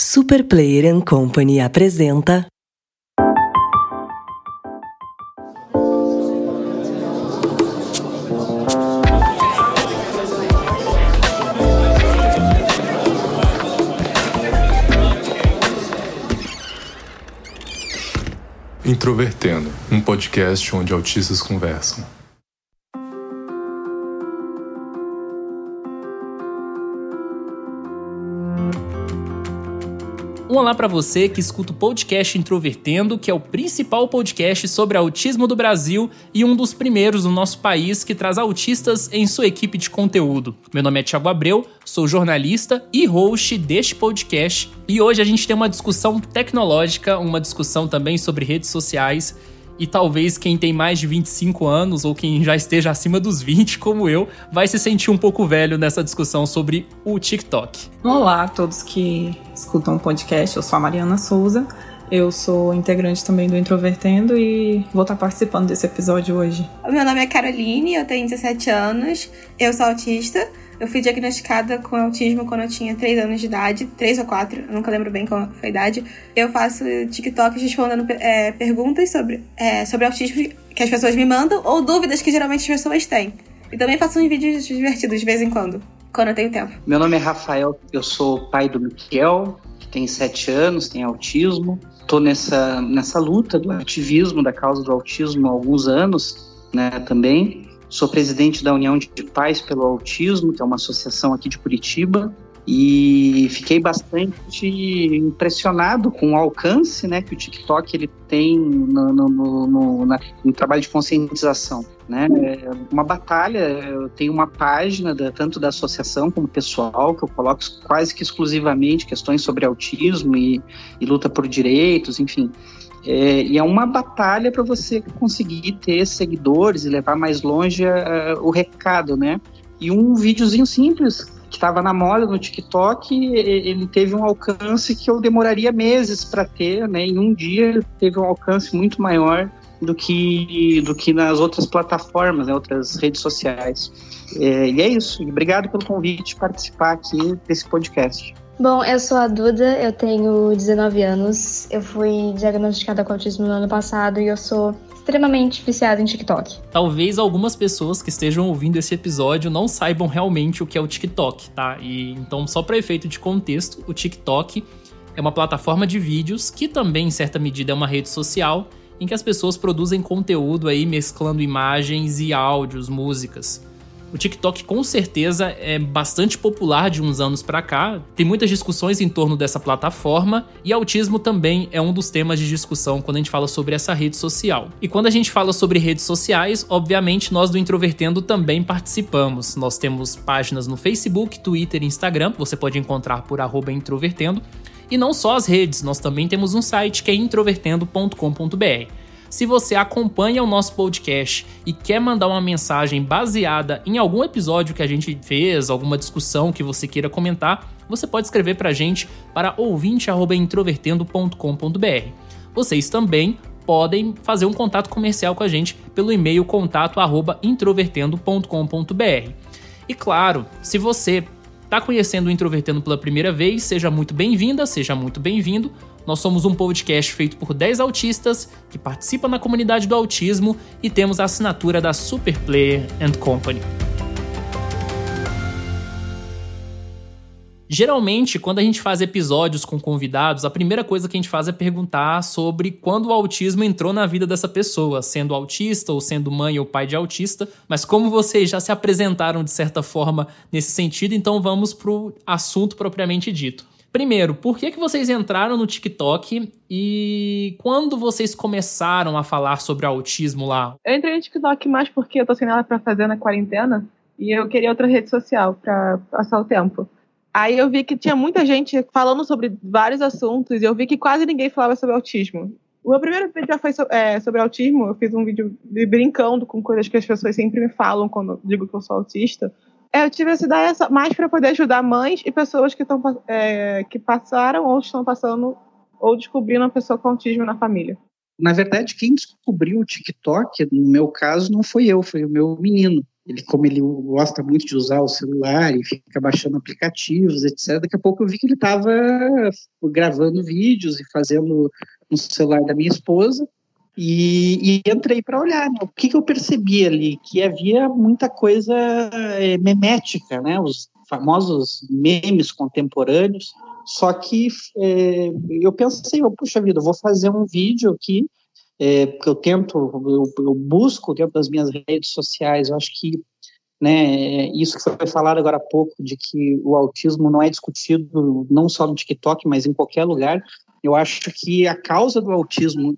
Super Player Company apresenta. Introvertendo, um podcast onde autistas conversam. Olá para você que escuta o podcast Introvertendo, que é o principal podcast sobre autismo do Brasil e um dos primeiros no nosso país que traz autistas em sua equipe de conteúdo. Meu nome é Thiago Abreu, sou jornalista e host deste podcast e hoje a gente tem uma discussão tecnológica, uma discussão também sobre redes sociais e talvez quem tem mais de 25 anos ou quem já esteja acima dos 20, como eu, vai se sentir um pouco velho nessa discussão sobre o TikTok. Olá a todos que escutam o podcast, eu sou a Mariana Souza. Eu sou integrante também do Introvertendo e vou estar participando desse episódio hoje. Meu nome é Caroline, eu tenho 17 anos, eu sou autista. Eu fui diagnosticada com autismo quando eu tinha 3 anos de idade, 3 ou 4, eu nunca lembro bem qual foi a idade. Eu faço TikTok respondendo é, perguntas sobre, é, sobre autismo que as pessoas me mandam ou dúvidas que geralmente as pessoas têm. E também faço uns vídeos divertidos de vez em quando, quando eu tenho tempo. Meu nome é Rafael, eu sou pai do Miquel, que tem 7 anos, tem autismo. Estou nessa, nessa luta do ativismo da causa do autismo há alguns anos, né, também. Sou presidente da União de Pais pelo Autismo, que é uma associação aqui de Curitiba, e fiquei bastante impressionado com o alcance né, que o TikTok ele tem no, no, no, na, no trabalho de conscientização. Né? É uma batalha, eu tenho uma página da, tanto da associação como pessoal, que eu coloco quase que exclusivamente questões sobre autismo e, e luta por direitos, enfim. É, e é uma batalha para você conseguir ter seguidores e levar mais longe uh, o recado, né? E um videozinho simples estava na moda no TikTok, ele teve um alcance que eu demoraria meses para ter, né? Em um dia teve um alcance muito maior do que do que nas outras plataformas, né? outras redes sociais. É, e é isso. Obrigado pelo convite participar aqui desse podcast. Bom, eu sou a Duda, eu tenho 19 anos, eu fui diagnosticada com autismo no ano passado e eu sou extremamente viciada em TikTok. Talvez algumas pessoas que estejam ouvindo esse episódio não saibam realmente o que é o TikTok, tá? E então, só para efeito de contexto, o TikTok é uma plataforma de vídeos que também, em certa medida, é uma rede social em que as pessoas produzem conteúdo aí mesclando imagens e áudios, músicas. O TikTok com certeza é bastante popular de uns anos para cá. Tem muitas discussões em torno dessa plataforma e autismo também é um dos temas de discussão quando a gente fala sobre essa rede social. E quando a gente fala sobre redes sociais, obviamente nós do Introvertendo também participamos. Nós temos páginas no Facebook, Twitter e Instagram, você pode encontrar por @introvertendo. E não só as redes, nós também temos um site que é introvertendo.com.br. Se você acompanha o nosso podcast e quer mandar uma mensagem baseada em algum episódio que a gente fez, alguma discussão que você queira comentar, você pode escrever para a gente para ouvinte@introvertendo.com.br. Vocês também podem fazer um contato comercial com a gente pelo e-mail contato@introvertendo.com.br. E claro, se você está conhecendo o Introvertendo pela primeira vez, seja muito bem-vinda, seja muito bem-vindo. Nós somos um podcast feito por 10 autistas que participam na comunidade do autismo e temos a assinatura da Super Player and Company. Geralmente, quando a gente faz episódios com convidados, a primeira coisa que a gente faz é perguntar sobre quando o autismo entrou na vida dessa pessoa, sendo autista ou sendo mãe ou pai de autista. Mas como vocês já se apresentaram de certa forma nesse sentido, então vamos pro assunto propriamente dito. Primeiro, por que, que vocês entraram no TikTok e quando vocês começaram a falar sobre autismo lá? Eu entrei no TikTok mais porque eu tô sem nada pra fazer na quarentena e eu queria outra rede social pra passar o tempo. Aí eu vi que tinha muita gente falando sobre vários assuntos e eu vi que quase ninguém falava sobre autismo. O meu primeiro vídeo já foi é, sobre autismo. Eu fiz um vídeo brincando com coisas que as pessoas sempre me falam quando digo que eu sou autista. É, eu tive essa ideia mais para poder ajudar mães e pessoas que, estão, é, que passaram ou estão passando ou descobrindo uma pessoa com autismo na família. Na verdade, quem descobriu o TikTok, no meu caso, não foi eu, foi o meu menino. ele, como ele gosta muito de usar o celular e fica baixando aplicativos, etc., daqui a pouco eu vi que ele estava gravando vídeos e fazendo no celular da minha esposa. E, e entrei para olhar. Né? O que, que eu percebi ali? Que havia muita coisa é, memética, né? Os famosos memes contemporâneos. Só que é, eu pensei, oh, puxa vida, eu vou fazer um vídeo aqui é, porque eu tento, eu, eu, busco dentro das minhas redes sociais, eu acho que né, isso que foi falado agora há pouco, de que o autismo não é discutido não só no TikTok, mas em qualquer lugar, eu acho que a causa do autismo,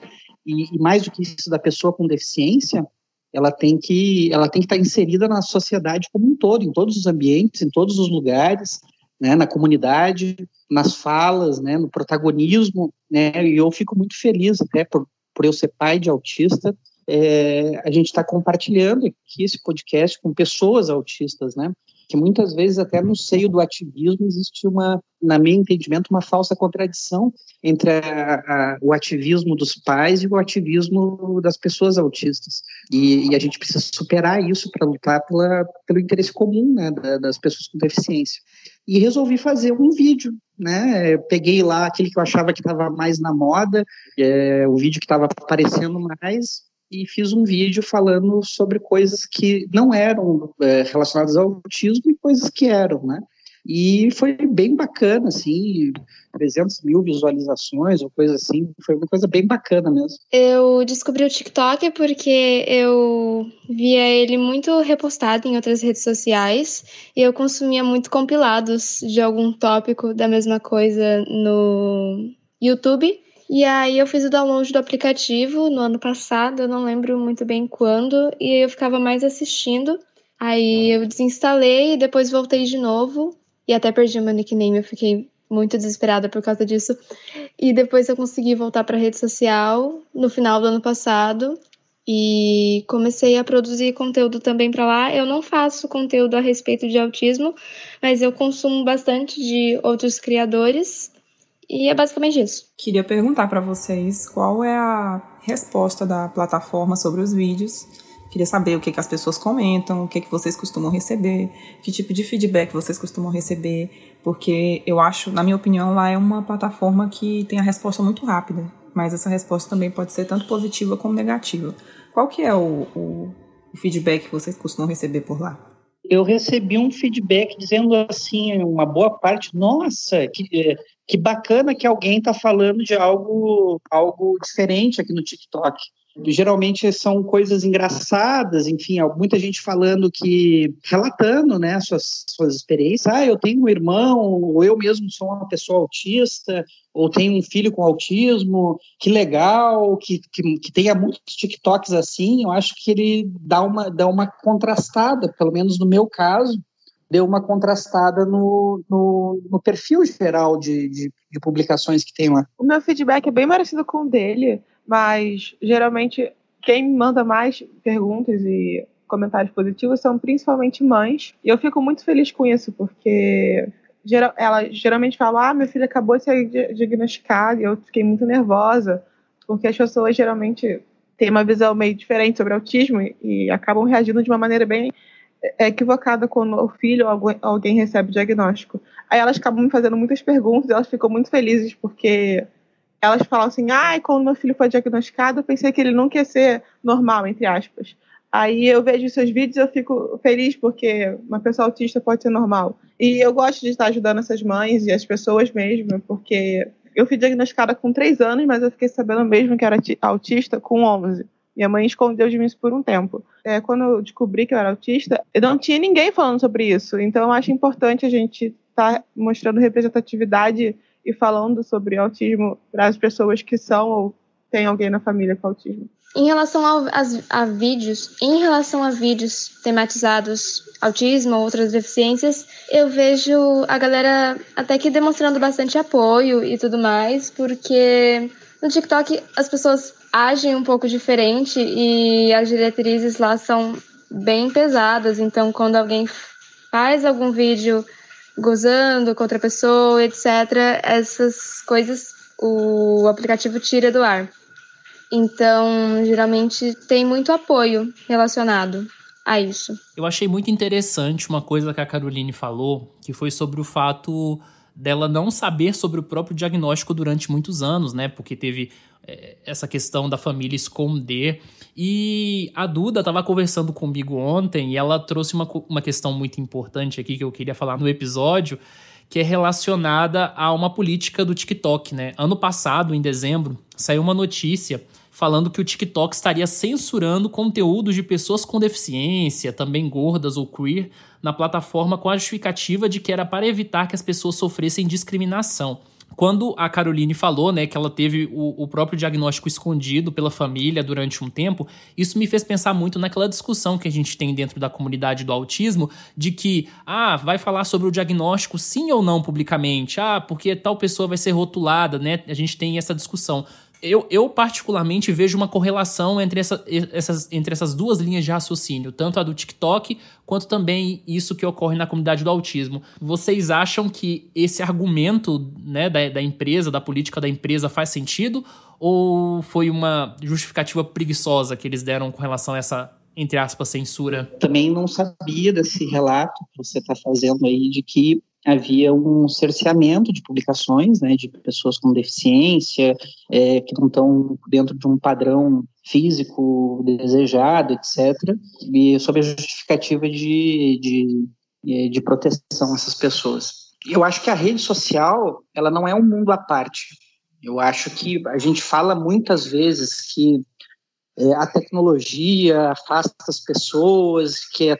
e, e mais do que isso, da pessoa com deficiência, ela tem que ela tem que estar inserida na sociedade como um todo, em todos os ambientes, em todos os lugares, né, na comunidade, nas falas, né, no protagonismo, né, e eu fico muito feliz até por, por eu ser pai de autista, é, a gente está compartilhando aqui esse podcast com pessoas autistas, né? Que muitas vezes até no seio do ativismo existe uma, na meu entendimento, uma falsa contradição entre a, a, o ativismo dos pais e o ativismo das pessoas autistas. E, e a gente precisa superar isso para lutar pela, pelo interesse comum né, das pessoas com deficiência. E resolvi fazer um vídeo né? Peguei lá aquele que eu achava que estava mais na moda, é, o vídeo que estava aparecendo mais, e fiz um vídeo falando sobre coisas que não eram é, relacionadas ao autismo e coisas que eram, né? E foi bem bacana, assim, 300 mil visualizações ou coisa assim, foi uma coisa bem bacana mesmo. Eu descobri o TikTok porque eu via ele muito repostado em outras redes sociais e eu consumia muito compilados de algum tópico da mesma coisa no YouTube. E aí eu fiz o download do aplicativo no ano passado, eu não lembro muito bem quando, e eu ficava mais assistindo. Aí eu desinstalei e depois voltei de novo e até perdi o meu nickname, eu fiquei muito desesperada por causa disso. E depois eu consegui voltar para a rede social no final do ano passado e comecei a produzir conteúdo também para lá. Eu não faço conteúdo a respeito de autismo, mas eu consumo bastante de outros criadores e é basicamente isso. Queria perguntar para vocês qual é a resposta da plataforma sobre os vídeos Queria saber o que, que as pessoas comentam, o que, que vocês costumam receber, que tipo de feedback vocês costumam receber, porque eu acho, na minha opinião, lá é uma plataforma que tem a resposta muito rápida, mas essa resposta também pode ser tanto positiva como negativa. Qual que é o, o, o feedback que vocês costumam receber por lá? Eu recebi um feedback dizendo assim, uma boa parte, nossa, que, eh, que bacana que alguém está falando de algo, algo diferente aqui no TikTok. Geralmente são coisas engraçadas, enfim, muita gente falando que, relatando, né, suas, suas experiências, ah, eu tenho um irmão, ou eu mesmo sou uma pessoa autista, ou tenho um filho com autismo, que legal, que, que, que tenha muitos TikToks assim, eu acho que ele dá uma, dá uma contrastada, pelo menos no meu caso, deu uma contrastada no, no, no perfil geral de, de, de publicações que tem lá. O meu feedback é bem parecido com o dele, mas geralmente quem manda mais perguntas e comentários positivos são principalmente mães. E eu fico muito feliz com isso, porque geral, ela geralmente fala: Ah, meu filho acabou de ser diagnosticado, e eu fiquei muito nervosa, porque as pessoas geralmente têm uma visão meio diferente sobre autismo e acabam reagindo de uma maneira bem é, equivocada quando o filho ou alguém recebe o diagnóstico. Aí elas acabam me fazendo muitas perguntas, elas ficam muito felizes porque elas falam assim, ai, ah, quando meu filho foi diagnosticado, eu pensei que ele nunca ia ser normal, entre aspas. Aí eu vejo seus vídeos e eu fico feliz porque uma pessoa autista pode ser normal. E eu gosto de estar ajudando essas mães e as pessoas mesmo, porque eu fui diagnosticada com 3 anos, mas eu fiquei sabendo mesmo que era autista com 11. Minha mãe escondeu de mim isso por um tempo. É, quando eu descobri que eu era autista, eu não tinha ninguém falando sobre isso. Então eu acho importante a gente estar tá mostrando representatividade e falando sobre autismo para as pessoas que são ou têm alguém na família com autismo. Em relação ao, as, a vídeos, em relação a vídeos tematizados autismo ou outras deficiências, eu vejo a galera até que demonstrando bastante apoio e tudo mais, porque no TikTok as pessoas agem um pouco diferente e as diretrizes lá são bem pesadas, então quando alguém faz algum vídeo gozando com outra pessoa, etc. Essas coisas o aplicativo tira do ar. Então, geralmente tem muito apoio relacionado. a isso. Eu achei muito interessante uma coisa que a Caroline falou, que foi sobre o fato dela não saber sobre o próprio diagnóstico durante muitos anos, né? Porque teve é, essa questão da família esconder. E a Duda estava conversando comigo ontem e ela trouxe uma, uma questão muito importante aqui que eu queria falar no episódio, que é relacionada a uma política do TikTok, né? Ano passado, em dezembro, saiu uma notícia falando que o TikTok estaria censurando conteúdos de pessoas com deficiência, também gordas ou queer, na plataforma com a justificativa de que era para evitar que as pessoas sofressem discriminação. Quando a Caroline falou, né, que ela teve o, o, próprio diagnóstico escondido pela família durante um tempo, isso me fez pensar muito naquela discussão que a gente tem dentro da comunidade do autismo, de que, ah, vai falar sobre o diagnóstico sim ou não publicamente, ah, porque tal pessoa vai ser rotulada, né? A gente tem essa discussão eu, eu particularmente vejo uma correlação entre, essa, essas, entre essas duas linhas de raciocínio, tanto a do TikTok quanto também isso que ocorre na comunidade do autismo. Vocês acham que esse argumento né, da, da empresa, da política da empresa, faz sentido? Ou foi uma justificativa preguiçosa que eles deram com relação a essa, entre aspas, censura? Também não sabia desse relato que você está fazendo aí de que havia um cerceamento de publicações, né, de pessoas com deficiência, é, que não estão dentro de um padrão físico desejado, etc., e sob a justificativa de, de, é, de proteção a essas pessoas. Eu acho que a rede social, ela não é um mundo à parte. Eu acho que a gente fala muitas vezes que é, a tecnologia afasta as pessoas, que a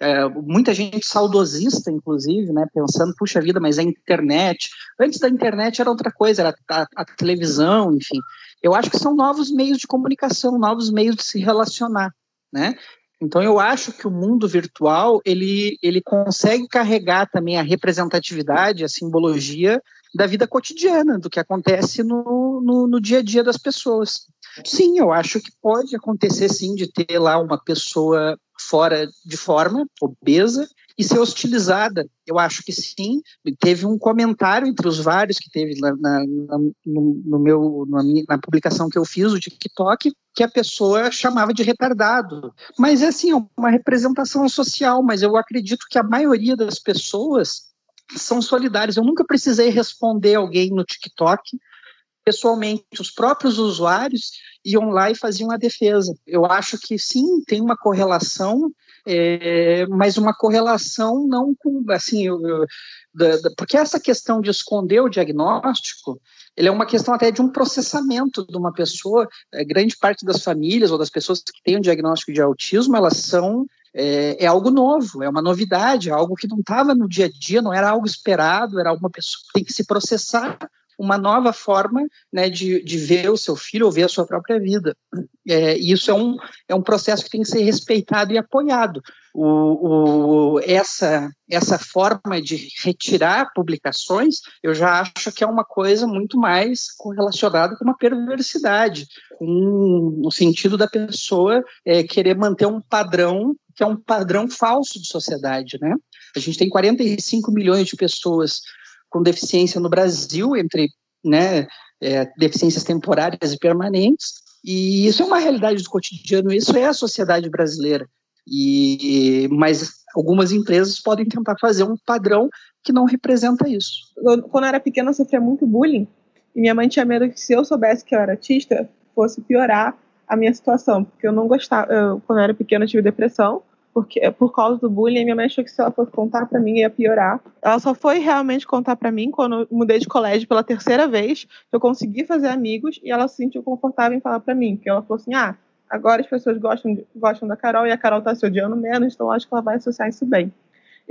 é, muita gente saudosista, inclusive, né, pensando, puxa vida, mas a internet. Antes da internet era outra coisa, era a, a, televisão, enfim. Eu acho que são novos meios de comunicação, novos meios de se relacionar, né? Então eu acho que o mundo virtual ele, ele consegue carregar também a representatividade, a simbologia da vida cotidiana, do que acontece no, no, no dia a dia das pessoas. Sim, eu acho que pode acontecer sim de ter lá uma pessoa fora de forma, obesa, e ser hostilizada. Eu acho que sim. Teve um comentário entre os vários que teve na, na, no, no, meu, na, minha, na publicação que eu fiz, o TikTok, que a pessoa chamava de retardado. Mas é assim, é uma representação social, mas eu acredito que a maioria das pessoas são solidárias. Eu nunca precisei responder alguém no TikTok pessoalmente, os próprios usuários iam lá e faziam a defesa. Eu acho que sim, tem uma correlação, é, mas uma correlação não com, assim, eu, eu, da, da, porque essa questão de esconder o diagnóstico, ele é uma questão até de um processamento de uma pessoa. É, grande parte das famílias ou das pessoas que têm um diagnóstico de autismo, elas são é, é, algo novo, é uma novidade, é algo que não estava no dia a dia, não era algo esperado, era alguma pessoa que tem que se processar uma nova forma né, de, de ver o seu filho ou ver a sua própria vida. É, e isso é um, é um processo que tem que ser respeitado e apoiado. O, o, essa, essa forma de retirar publicações, eu já acho que é uma coisa muito mais correlacionada com uma perversidade, com o sentido da pessoa é, querer manter um padrão que é um padrão falso de sociedade, né? A gente tem 45 milhões de pessoas com deficiência no Brasil, entre né, é, deficiências temporárias e permanentes, e isso é uma realidade do cotidiano, isso é a sociedade brasileira. E, mas algumas empresas podem tentar fazer um padrão que não representa isso. Quando eu era pequena, eu sofria muito bullying, e minha mãe tinha medo que se eu soubesse que eu era autista, fosse piorar a minha situação, porque eu não gostava, eu, quando eu era pequena eu tive depressão, porque por causa do bullying, minha mãe achou que se ela fosse contar para mim ia piorar. Ela só foi realmente contar para mim quando eu mudei de colégio pela terceira vez, eu consegui fazer amigos e ela se sentiu confortável em falar para mim, porque ela falou assim: "Ah, agora as pessoas gostam gostam da Carol e a Carol tá se odiando menos, então acho que ela vai associar isso bem".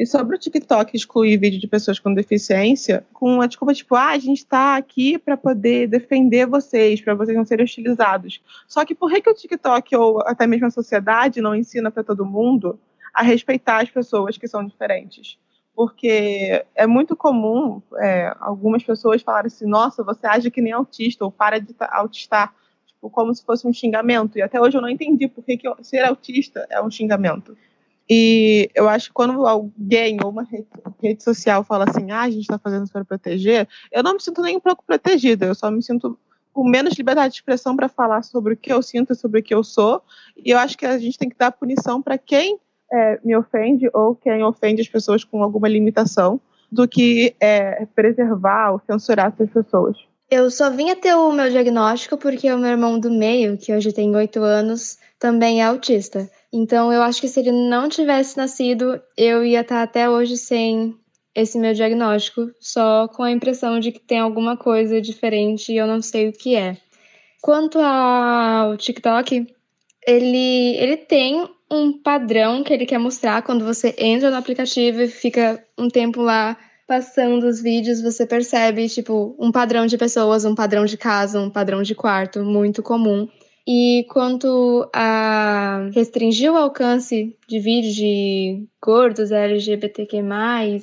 E sobre o TikTok excluir vídeo de pessoas com deficiência, com a desculpa tipo, ah, a gente está aqui para poder defender vocês, para vocês não serem utilizados. Só que por que, que o TikTok ou até mesmo a sociedade não ensina para todo mundo a respeitar as pessoas que são diferentes? Porque é muito comum é, algumas pessoas falarem assim, nossa, você age que nem autista, ou para de autistar, tipo, como se fosse um xingamento. E até hoje eu não entendi por que, que ser autista é um xingamento. E eu acho que quando alguém ou uma rede, social fala assim, ah, a gente está fazendo isso para proteger, eu não me sinto nem um pouco protegida, eu só me sinto com menos liberdade de expressão para falar sobre o que eu sinto, sobre o que eu sou. E eu acho que a gente tem que dar punição para quem é, me ofende ou quem ofende as pessoas com alguma limitação, do que é, preservar ou censurar essas pessoas. Eu só vim ter o meu diagnóstico porque o meu irmão do meio, que hoje tem oito anos, também é autista. Então eu acho que se ele não tivesse nascido, eu ia estar até hoje sem esse meu diagnóstico, só com a impressão de que tem alguma coisa diferente e eu não sei o que é. Quanto ao TikTok, ele, ele tem um padrão que ele quer mostrar quando você entra no aplicativo e fica um tempo lá passando os vídeos, você percebe, tipo, um padrão de pessoas, um padrão de casa, um padrão de quarto muito comum. E quanto a restringir o alcance de vídeos de gordos, LGBTQ+,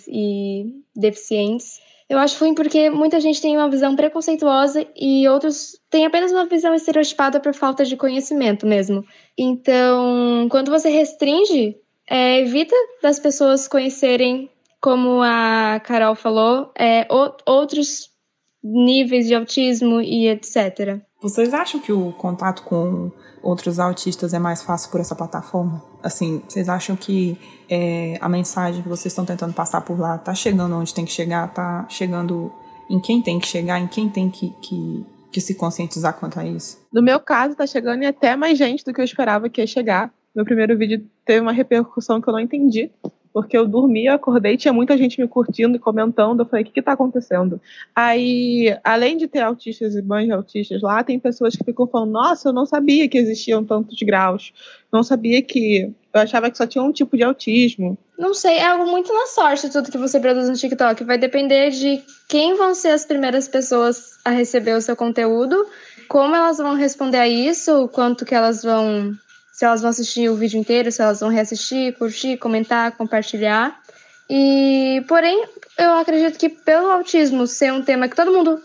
e deficientes, eu acho ruim porque muita gente tem uma visão preconceituosa e outros têm apenas uma visão estereotipada por falta de conhecimento mesmo. Então, quando você restringe, é, evita das pessoas conhecerem, como a Carol falou, é, outros níveis de autismo e etc. Vocês acham que o contato com outros autistas é mais fácil por essa plataforma? Assim, vocês acham que é, a mensagem que vocês estão tentando passar por lá tá chegando onde tem que chegar, tá chegando em quem tem que chegar, em quem tem que, que, que se conscientizar quanto a isso? No meu caso, tá chegando em até mais gente do que eu esperava que ia chegar. Meu primeiro vídeo teve uma repercussão que eu não entendi porque eu dormi, eu acordei, tinha muita gente me curtindo e comentando. Eu falei, o que está acontecendo? Aí, além de ter autistas e mães de autistas lá, tem pessoas que ficam falando, nossa, eu não sabia que existiam tantos graus. Não sabia que. Eu achava que só tinha um tipo de autismo. Não sei, é algo muito na sorte tudo que você produz no TikTok. Vai depender de quem vão ser as primeiras pessoas a receber o seu conteúdo, como elas vão responder a isso, quanto que elas vão se elas vão assistir o vídeo inteiro, se elas vão reassistir, curtir, comentar, compartilhar. E, porém, eu acredito que pelo autismo ser um tema que todo mundo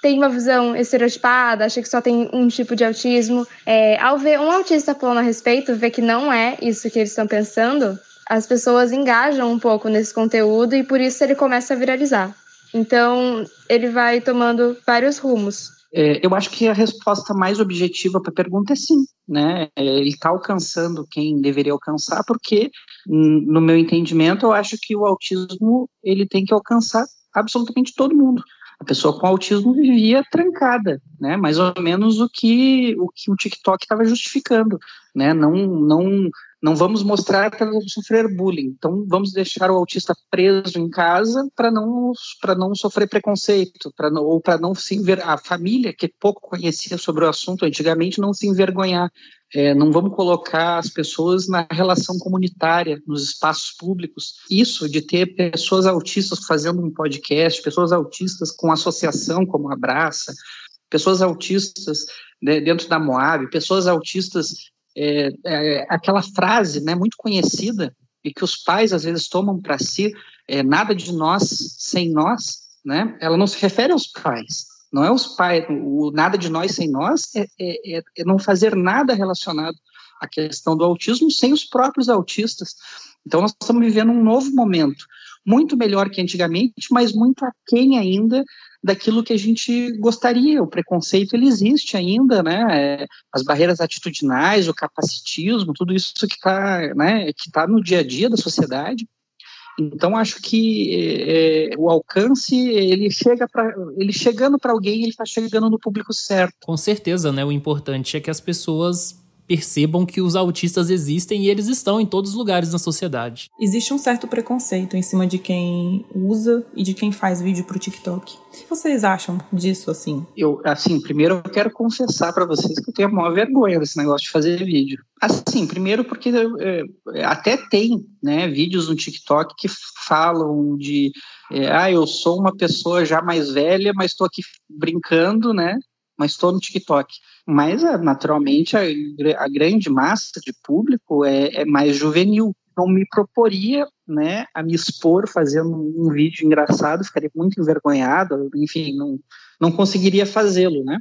tem uma visão estereotipada, acha que só tem um tipo de autismo, é, ao ver um autista falando a respeito, ver que não é isso que eles estão pensando, as pessoas engajam um pouco nesse conteúdo e por isso ele começa a viralizar. Então, ele vai tomando vários rumos. É, eu acho que a resposta mais objetiva para a pergunta é sim. Né? É, ele está alcançando quem deveria alcançar, porque, no meu entendimento, eu acho que o autismo ele tem que alcançar absolutamente todo mundo. A pessoa com autismo vivia trancada, né? Mais ou menos o que o que o TikTok estava justificando, né? Não, não não vamos mostrar para não sofrer bullying. Então, vamos deixar o autista preso em casa para não para não sofrer preconceito, para ou para não se enver... a família que pouco conhecia sobre o assunto antigamente não se envergonhar. É, não vamos colocar as pessoas na relação comunitária, nos espaços públicos. Isso de ter pessoas autistas fazendo um podcast, pessoas autistas com associação como Abraça, pessoas autistas né, dentro da Moab, pessoas autistas é, é, aquela frase né, muito conhecida e que os pais às vezes tomam para si, é, nada de nós sem nós, né? ela não se refere aos pais, não é os pais, o nada de nós sem nós é, é, é, é não fazer nada relacionado à questão do autismo sem os próprios autistas. Então nós estamos vivendo um novo momento, muito melhor que antigamente, mas muito aquém ainda daquilo que a gente gostaria. O preconceito ele existe ainda, né? É, as barreiras atitudinais, o capacitismo, tudo isso que está, né? Que está no dia a dia da sociedade. Então acho que é, o alcance ele chega para ele chegando para alguém ele está chegando no público certo. Com certeza, né? O importante é que as pessoas percebam que os autistas existem e eles estão em todos os lugares na sociedade. Existe um certo preconceito em cima de quem usa e de quem faz vídeo pro TikTok. O que vocês acham disso, assim? Eu, assim, primeiro eu quero confessar para vocês que eu tenho a maior vergonha desse negócio de fazer vídeo. Assim, primeiro porque é, até tem, né, vídeos no TikTok que falam de, é, ah, eu sou uma pessoa já mais velha, mas estou aqui brincando, né, mas estou no TikTok. Mas, é, naturalmente, a, a, grande massa de público é, é, mais juvenil. Não me proporia né, a me expor fazendo um vídeo engraçado, ficaria muito envergonhado, enfim, não, não conseguiria fazê-lo, né?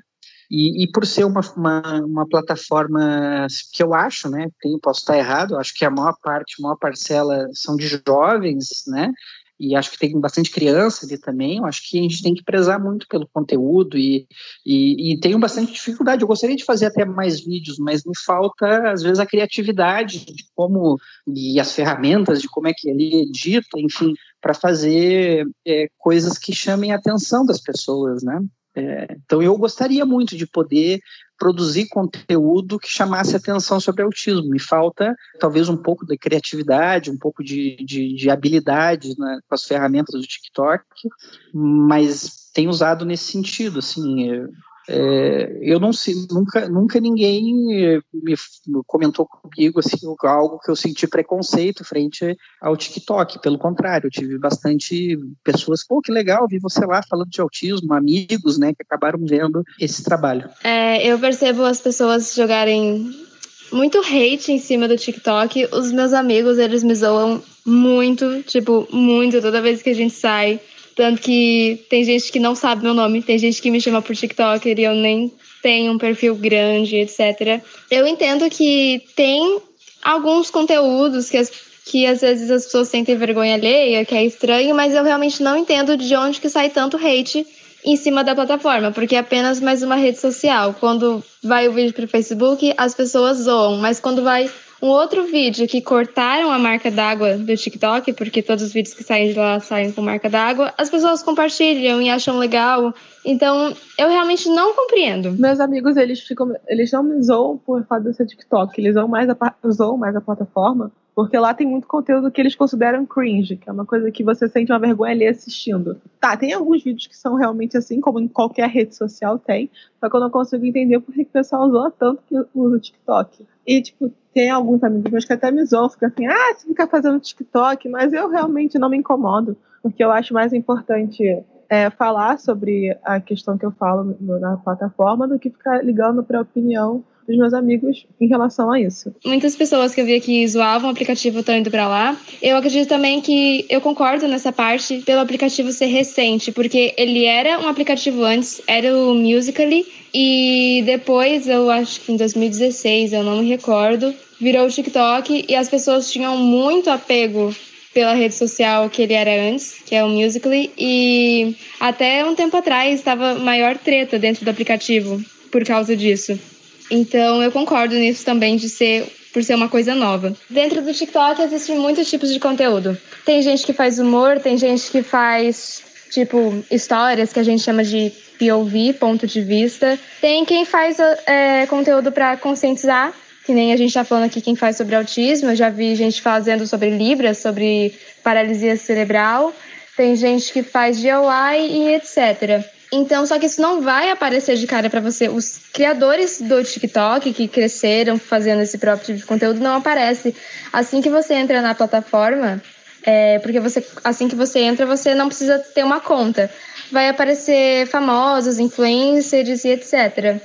E, e, por ser uma, uma, uma, plataforma que eu acho, né, tem, posso estar errado, acho que a maior parte, a maior parcela são de jovens, né, e acho que tem bastante criança ali também, eu acho que a gente tem que prezar muito pelo conteúdo e, e, e, tenho bastante dificuldade. Eu gostaria de fazer até mais vídeos, mas me falta, às vezes, a criatividade de como e as ferramentas de como é que ele edita, enfim, para fazer é, coisas que chamem a atenção das pessoas, né? É, então eu gostaria muito de poder produzir conteúdo que chamasse atenção sobre autismo. Me falta talvez um pouco de criatividade, um pouco de, de, de habilidade né, com as ferramentas do TikTok, mas tenho usado nesse sentido. Assim, é, eu não sei, nunca, nunca ninguém me comentou comigo assim, algo que eu senti preconceito frente ao TikTok. Pelo contrário, eu tive bastante pessoas, pô, que legal, vi você lá falando de autismo, amigos, né, que acabaram vendo esse trabalho. É, eu percebo as pessoas jogarem muito hate em cima do TikTok. Os meus amigos, eles me zoam muito, tipo, muito, toda vez que a gente sai. Tanto que tem gente que não sabe meu nome, tem gente que me chama por TikToker e eu nem tenho um perfil grande, etc. Eu entendo que tem alguns conteúdos que, as, que às vezes as pessoas sentem vergonha alheia, que é estranho, mas eu realmente não entendo de onde que sai tanto hate em cima da plataforma, porque é apenas mais uma rede social. Quando vai o vídeo para o Facebook, as pessoas zoam, mas quando vai um outro vídeo que cortaram a marca d'água do TikTok, porque todos os vídeos que saem de lá saem com marca d'água, as pessoas compartilham e acham legal. Então, eu realmente não compreendo. Meus amigos, eles ficam, eles não me zoam por fato de TikTok, eles zoam mais a, zoam mais a plataforma, porque lá tem muito conteúdo que eles consideram cringe, que é uma coisa que você sente uma vergonha ali assistindo. Tá, tem alguns vídeos que são realmente assim, como em qualquer rede social tem, só que eu não consigo entender por que o pessoal zoa tanto que usa o TikTok. E, tipo, tem alguns amigos meus que até me zoam, ficam assim, ah, você fica fazendo TikTok, mas eu realmente não me incomodo, porque eu acho mais importante é, falar sobre a questão que eu falo na plataforma do que ficar ligando para a opinião dos meus amigos em relação a isso. Muitas pessoas que eu vi que zoavam o aplicativo estão indo para lá. Eu acredito também que eu concordo nessa parte pelo aplicativo ser recente, porque ele era um aplicativo antes, era o Musical.ly, e depois, eu acho que em 2016, eu não me recordo, virou o TikTok e as pessoas tinham muito apego pela rede social que ele era antes, que é o Musical.ly, e até um tempo atrás estava maior treta dentro do aplicativo por causa disso. Então eu concordo nisso também de ser por ser uma coisa nova. Dentro do TikTok existem muitos tipos de conteúdo. Tem gente que faz humor, tem gente que faz tipo histórias que a gente chama de POV, ponto de vista. Tem quem faz é, conteúdo para conscientizar que nem a gente está falando aqui quem faz sobre autismo, eu já vi gente fazendo sobre Libras, sobre paralisia cerebral, tem gente que faz DIY e etc. Então, só que isso não vai aparecer de cara para você. Os criadores do TikTok que cresceram fazendo esse próprio tipo de conteúdo não aparece. Assim que você entra na plataforma, é, porque você, assim que você entra, você não precisa ter uma conta. Vai aparecer famosos, influencers e etc.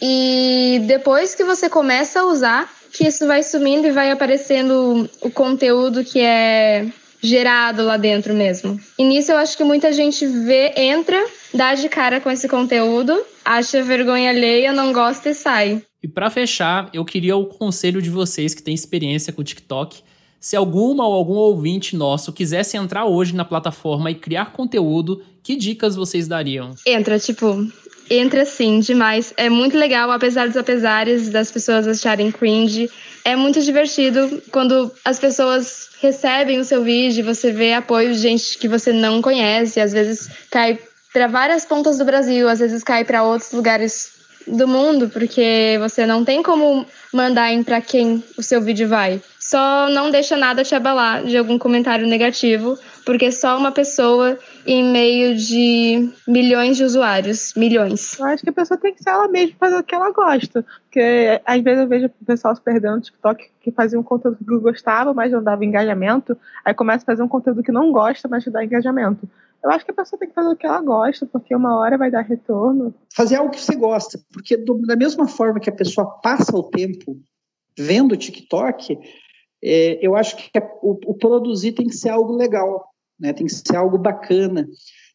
E depois que você começa a usar, que isso vai sumindo e vai aparecendo o conteúdo que é gerado lá dentro mesmo. E nisso eu acho que muita gente vê, entra, dá de cara com esse conteúdo, acha vergonha alheia, não gosta e sai. E para fechar, eu queria o conselho de vocês que têm experiência com o TikTok. Se alguma ou algum ouvinte nosso quisesse entrar hoje na plataforma e criar conteúdo, que dicas vocês dariam? Entra, tipo, entra sim, demais. É muito legal, apesar dos apesares das pessoas acharem cringe. É muito divertido quando as pessoas recebem o seu vídeo, você vê apoio de gente que você não conhece, às vezes cai para várias pontas do Brasil, às vezes cai para outros lugares do mundo, porque você não tem como mandar em para quem o seu vídeo vai. Só não deixa nada te abalar de algum comentário negativo, porque só uma pessoa em meio de milhões de usuários, milhões. Eu acho que a pessoa tem que ser ela mesma fazer o que ela gosta, porque às vezes eu vejo o pessoal se perdendo no TikTok que fazia um conteúdo que gostava, mas não dava engajamento, aí começa a fazer um conteúdo que não gosta, mas te dá engajamento. Eu acho que a pessoa tem que fazer o que ela gosta, porque uma hora vai dar retorno. Fazer algo que você gosta, porque do, da mesma forma que a pessoa passa o tempo vendo o TikTok, é, eu acho que o, o, produzir tem que ser algo legal, né? tem que ser algo bacana,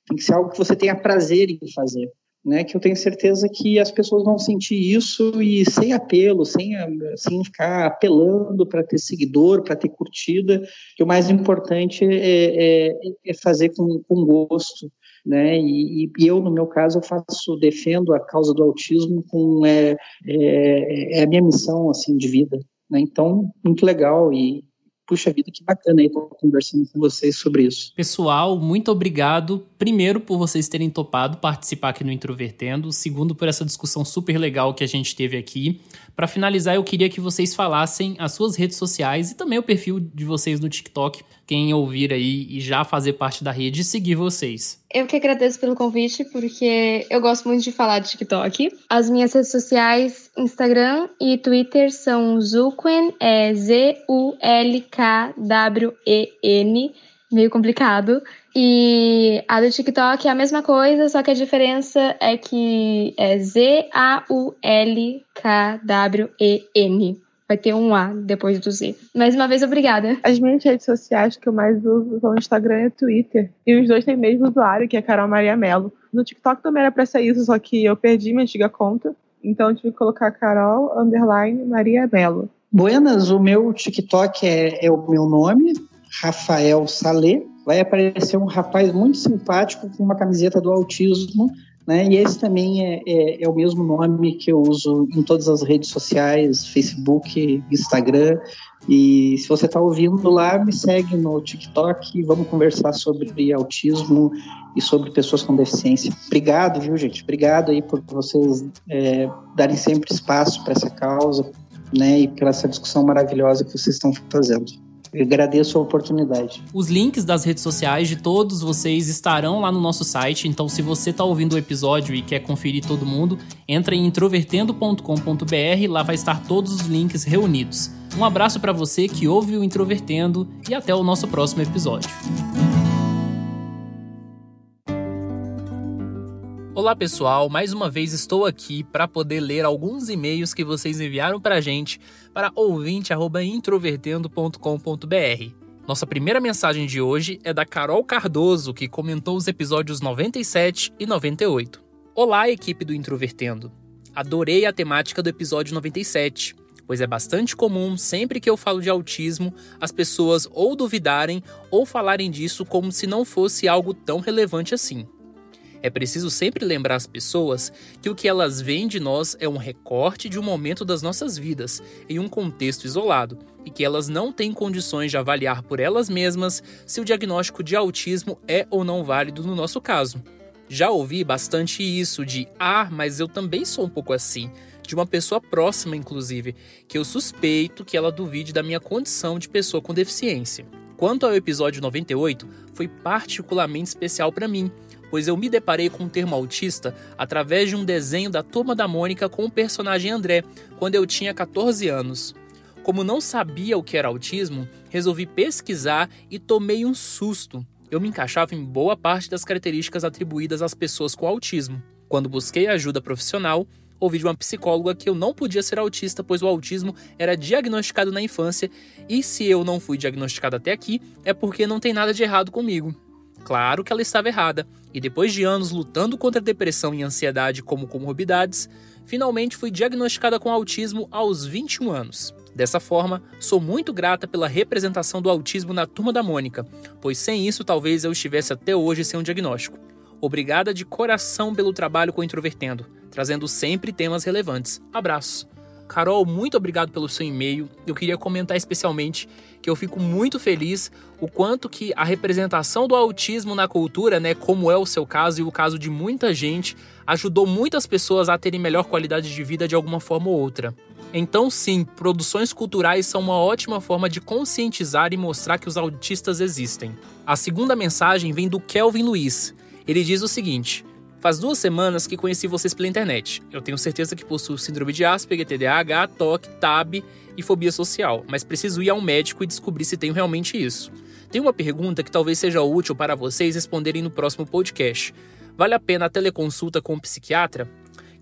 tem que ser algo que você tenha prazer em fazer. né, que eu tenho certeza que as pessoas vão sentir isso e sem apelo, sem, sem ficar apelando para ter seguidor, para ter curtida, que o mais importante é, é, é fazer com, com gosto, né? E, e, eu, no meu caso, eu faço, defendo a causa do autismo com é, é, é a minha missão assim de vida, né? Então, muito legal e puxa vida, que bacana aí estar conversando com vocês sobre isso. Pessoal, muito obrigado. Primeiro, por vocês terem topado participar aqui no Introvertendo. Segundo, por essa discussão super legal que a gente teve aqui. Para finalizar, eu queria que vocês falassem as suas redes sociais e também o perfil de vocês no TikTok. Quem ouvir aí e já fazer parte da rede, seguir vocês. Eu que agradeço pelo convite, porque eu gosto muito de falar de TikTok. As minhas redes sociais, Instagram e Twitter são Zulquen, é Z-U-L-K-W-E-N, meio complicado. E a do TikTok é a mesma coisa, só que a diferença é que é Z-A-U-L-K-W-E-N vai ter um A depois do Z. Mais uma vez, obrigada. As minhas redes sociais que eu mais uso são o Instagram e Twitter. E os dois têm o mesmo usuário, que é Carol Maria Mello. No TikTok também era pra ser isso, só que eu perdi minha antiga conta. Então eu tive que colocar Carol Underline Maria Mello. Buenas, o meu TikTok é, é o meu nome, Rafael Salê. Vai aparecer um rapaz muito simpático com uma camiseta do autismo né? E esse também é, é, é, o mesmo nome que eu uso em todas as redes sociais, Facebook, Instagram. E se você está ouvindo lá, me segue no TikTok e vamos conversar sobre autismo e sobre pessoas com deficiência. Obrigado, viu, gente? Obrigado aí por vocês é, darem sempre espaço para essa causa, né? E pela essa discussão maravilhosa que vocês estão fazendo. Eu agradeço a oportunidade. Os links das redes sociais de todos vocês estarão lá no nosso site, então se você está ouvindo o episódio e quer conferir todo mundo, entra em introvertendo.com.br, lá vai estar todos os links reunidos. Um abraço para você que ouve o Introvertendo e até o nosso próximo episódio. Olá pessoal, mais uma vez estou aqui para poder ler alguns e-mails que vocês enviaram para a gente para ouvinte@introvertendo.com.br. Nossa primeira mensagem de hoje é da Carol Cardoso, que comentou os episódios 97 e 98. Olá, equipe do Introvertendo. Adorei a temática do episódio 97, pois é bastante comum, sempre que eu falo de autismo, as pessoas ou duvidarem ou falarem disso como se não fosse algo tão relevante assim. É preciso sempre lembrar as pessoas que o que elas veem de nós é um recorte de um momento das nossas vidas, em um contexto isolado, e que elas não têm condições de avaliar por elas mesmas se o diagnóstico de autismo é ou não válido no nosso caso. Já ouvi bastante isso de ah, mas eu também sou um pouco assim, de uma pessoa próxima, inclusive, que eu suspeito que ela duvide da minha condição de pessoa com deficiência. Quanto ao episódio 98, foi particularmente especial para mim, pois eu me deparei com o termo autista através de um desenho da Turma da Mônica com o personagem André, quando eu tinha 14 anos. Como não sabia o que era autismo, resolvi pesquisar e tomei um susto. Eu me encaixava em boa parte das características atribuídas às pessoas com autismo. Quando busquei ajuda profissional, ouvi de uma psicóloga que eu não podia ser autista, pois o autismo era diagnosticado na infância, e se eu não fui diagnosticado até aqui, é porque não tem nada de errado comigo. Claro que ela estava errada, e depois de anos lutando contra a depressão e ansiedade como comorbidades, finalmente fui diagnosticada com autismo aos 21 anos. Dessa forma, sou muito grata pela representação do autismo na turma da Mônica, pois sem isso talvez eu estivesse até hoje sem um diagnóstico. Obrigada de coração pelo trabalho com Introvertendo, trazendo sempre temas relevantes. Abraço! Carol, muito obrigado pelo seu e-mail. Eu queria comentar especialmente que eu fico muito feliz o quanto que a representação do autismo na cultura, né, como é o seu caso e o caso de muita gente, ajudou muitas pessoas a terem melhor qualidade de vida de alguma forma ou outra. Então, sim, produções culturais são uma ótima forma de conscientizar e mostrar que os autistas existem. A segunda mensagem vem do Kelvin Luiz. Ele diz o seguinte: Faz duas semanas que conheci vocês pela internet. Eu tenho certeza que possuo síndrome de Asperger, TDAH, TOC, TAB e fobia social, mas preciso ir ao médico e descobrir se tenho realmente isso. Tenho uma pergunta que talvez seja útil para vocês responderem no próximo podcast. Vale a pena a teleconsulta com um psiquiatra?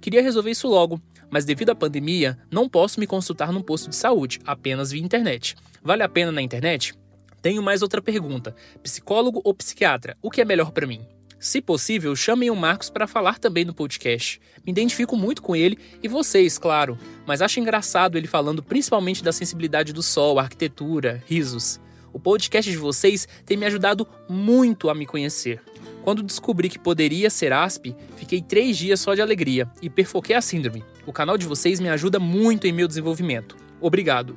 Queria resolver isso logo, mas devido à pandemia, não posso me consultar num posto de saúde, apenas via internet. Vale a pena na internet? Tenho mais outra pergunta. Psicólogo ou psiquiatra? O que é melhor para mim? Se possível, chamem o Marcos para falar também no podcast. Me identifico muito com ele e vocês, claro, mas acho engraçado ele falando principalmente da sensibilidade do sol, arquitetura, risos. O podcast de vocês tem me ajudado muito a me conhecer. Quando descobri que poderia ser ASP, fiquei três dias só de alegria e perfoquei a síndrome. O canal de vocês me ajuda muito em meu desenvolvimento. Obrigado.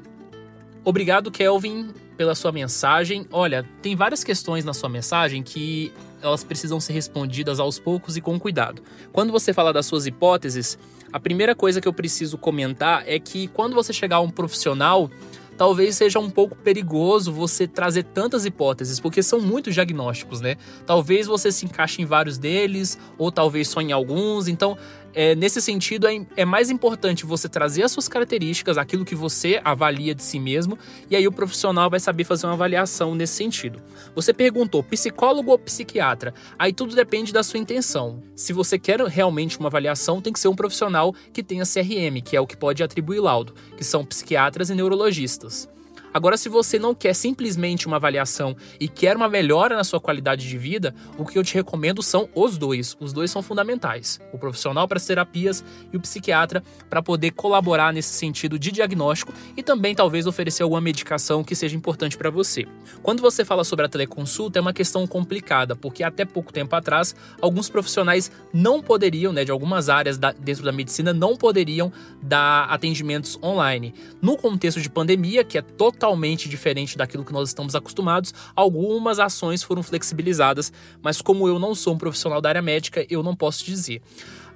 Obrigado, Kelvin, pela sua mensagem. Olha, tem várias questões na sua mensagem que elas precisam ser respondidas aos poucos e com cuidado. Quando você fala das suas hipóteses, a primeira coisa que eu preciso comentar é que quando você chegar a um profissional, talvez seja um pouco perigoso você trazer tantas hipóteses, porque são muitos diagnósticos, né? Talvez você se encaixe em vários deles, ou talvez só em alguns. Então, é, nesse sentido, é, é, mais importante você trazer as suas características, aquilo que você avalia de si mesmo, e aí o profissional vai saber fazer uma avaliação nesse sentido. Você perguntou psicólogo ou psiquiatra? Aí tudo depende da sua intenção. Se você quer realmente uma avaliação, tem que ser um profissional que tenha CRM, que é o que pode atribuir laudo, que são psiquiatras e neurologistas. Agora, se você não quer simplesmente uma avaliação e quer uma melhora na sua qualidade de vida, o que eu te recomendo são os dois. Os dois são fundamentais: o profissional para as terapias e o psiquiatra para poder colaborar nesse sentido de diagnóstico e também talvez oferecer alguma medicação que seja importante para você. Quando você fala sobre a teleconsulta, é uma questão complicada, porque até pouco tempo atrás, alguns profissionais não poderiam, né, de algumas áreas da, dentro da medicina, não poderiam dar atendimentos online. No contexto de pandemia, que é totalmente totalmente diferente daquilo que nós estamos acostumados, algumas ações foram flexibilizadas, mas como eu não sou um profissional da área médica, eu não posso dizer.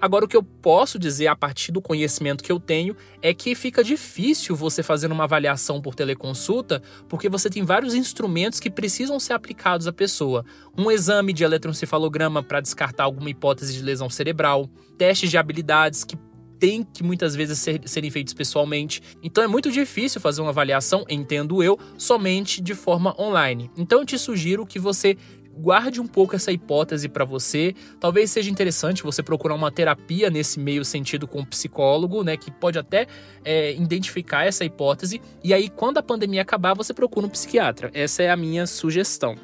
Agora, o que eu posso dizer a partir do conhecimento que eu tenho é que fica difícil você fazer uma avaliação por teleconsulta, porque você tem vários instrumentos que precisam ser aplicados à pessoa. Um exame de eletroencefalograma para descartar alguma hipótese de lesão cerebral, testes de habilidades que tem que muitas vezes ser, serem feitos pessoalmente. Então é muito difícil fazer uma avaliação, entendo eu, somente de forma online. Então eu te sugiro que você guarde um pouco essa hipótese para você. Talvez seja interessante você procurar uma terapia nesse meio sentido com um psicólogo, né, que pode até é, identificar essa hipótese. E aí, quando a pandemia acabar, você procura um psiquiatra. Essa é a minha sugestão.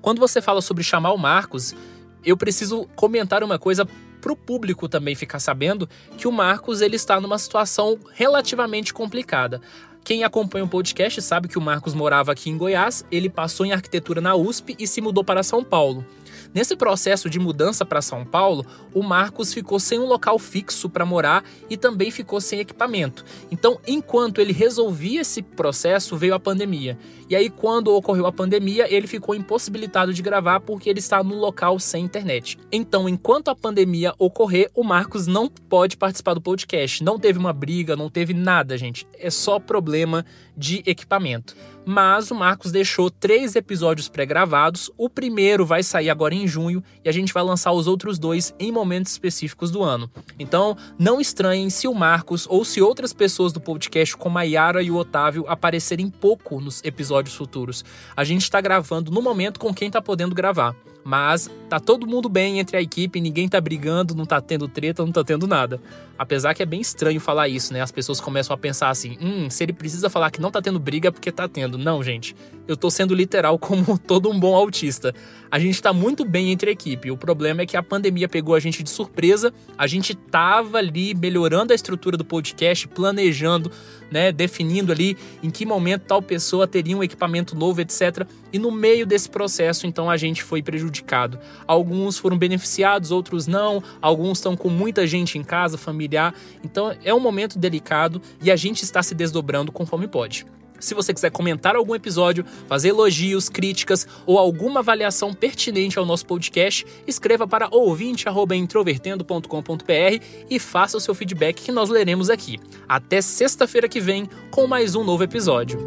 Quando você fala sobre chamar o Marcos, eu preciso comentar uma coisa para o público também ficar sabendo que o Marcos ele está numa situação relativamente complicada. Quem acompanha o podcast sabe que o Marcos morava aqui em Goiás, ele passou em arquitetura na USP e se mudou para São Paulo. Nesse processo de mudança para São Paulo, o Marcos ficou sem um local fixo para morar e também ficou sem equipamento. Então, enquanto ele resolvia esse processo, veio a pandemia. E aí, quando ocorreu a pandemia, ele ficou impossibilitado de gravar porque ele está num local sem internet. Então, enquanto a pandemia ocorrer, o Marcos não pode participar do podcast. Não teve uma briga, não teve nada, gente. É só problema de equipamento. Mas o Marcos deixou três episódios pré-gravados. O primeiro vai sair agora em junho e a gente vai lançar os outros dois em momentos específicos do ano. Então, não estranhem se o Marcos ou se outras pessoas do podcast, como a Yara e o Otávio, aparecerem pouco nos episódios futuros. A gente está gravando no momento com quem está podendo gravar. Mas tá todo mundo bem entre a equipe, ninguém tá brigando, não tá tendo treta, não tá tendo nada. Apesar que é bem estranho falar isso, né? As pessoas começam a pensar assim: hum, se ele precisa falar que não tá tendo briga é porque tá tendo. Não, gente. Eu tô sendo literal como todo um bom autista. A gente tá muito bem entre a equipe. O problema é que a pandemia pegou a gente de surpresa. A gente tava ali melhorando a estrutura do podcast, planejando né, definindo ali em que momento tal pessoa teria um equipamento novo, etc. E no meio desse processo, então, a gente foi prejudicado. Alguns foram beneficiados, outros não. Alguns estão com muita gente em casa, familiar. Então, é um momento delicado e a gente está se desdobrando conforme pode. Se você quiser comentar algum episódio, fazer elogios, críticas ou alguma avaliação pertinente ao nosso podcast, escreva para ouvinte@introvertendo.com.br e faça o seu feedback que nós leremos aqui. Até sexta-feira que vem com mais um novo episódio.